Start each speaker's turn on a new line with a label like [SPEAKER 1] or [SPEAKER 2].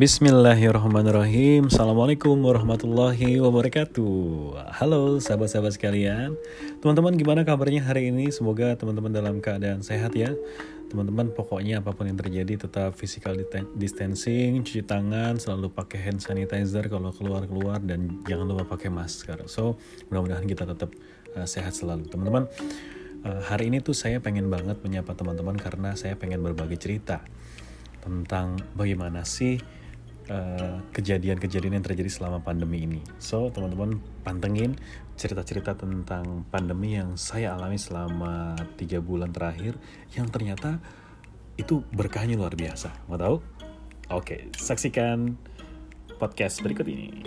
[SPEAKER 1] Bismillahirrahmanirrahim. Assalamualaikum warahmatullahi wabarakatuh. Halo sahabat-sahabat sekalian. Teman-teman gimana kabarnya hari ini? Semoga teman-teman dalam keadaan sehat ya. Teman-teman pokoknya apa pun yang terjadi Tetap physical distancing Cuci tangan Selalu pakai hand sanitizer Kalau keluar-keluar Dan jangan lupa pakai masker. So mudah-mudahan kita tetap uh, sehat selalu. Teman-teman uh, Hari ini tuh saya pengen banget menyapa teman-teman Karena saya pengen berbagi cerita Tentang bagaimana sih kejadian-kejadian uh, yang terjadi selama pandemi ini. So, teman-teman pantengin cerita-cerita tentang pandemi yang saya alami selama tiga bulan terakhir yang ternyata itu berkahnya luar biasa. Mau tahu? Oke, saksikan podcast berikut ini.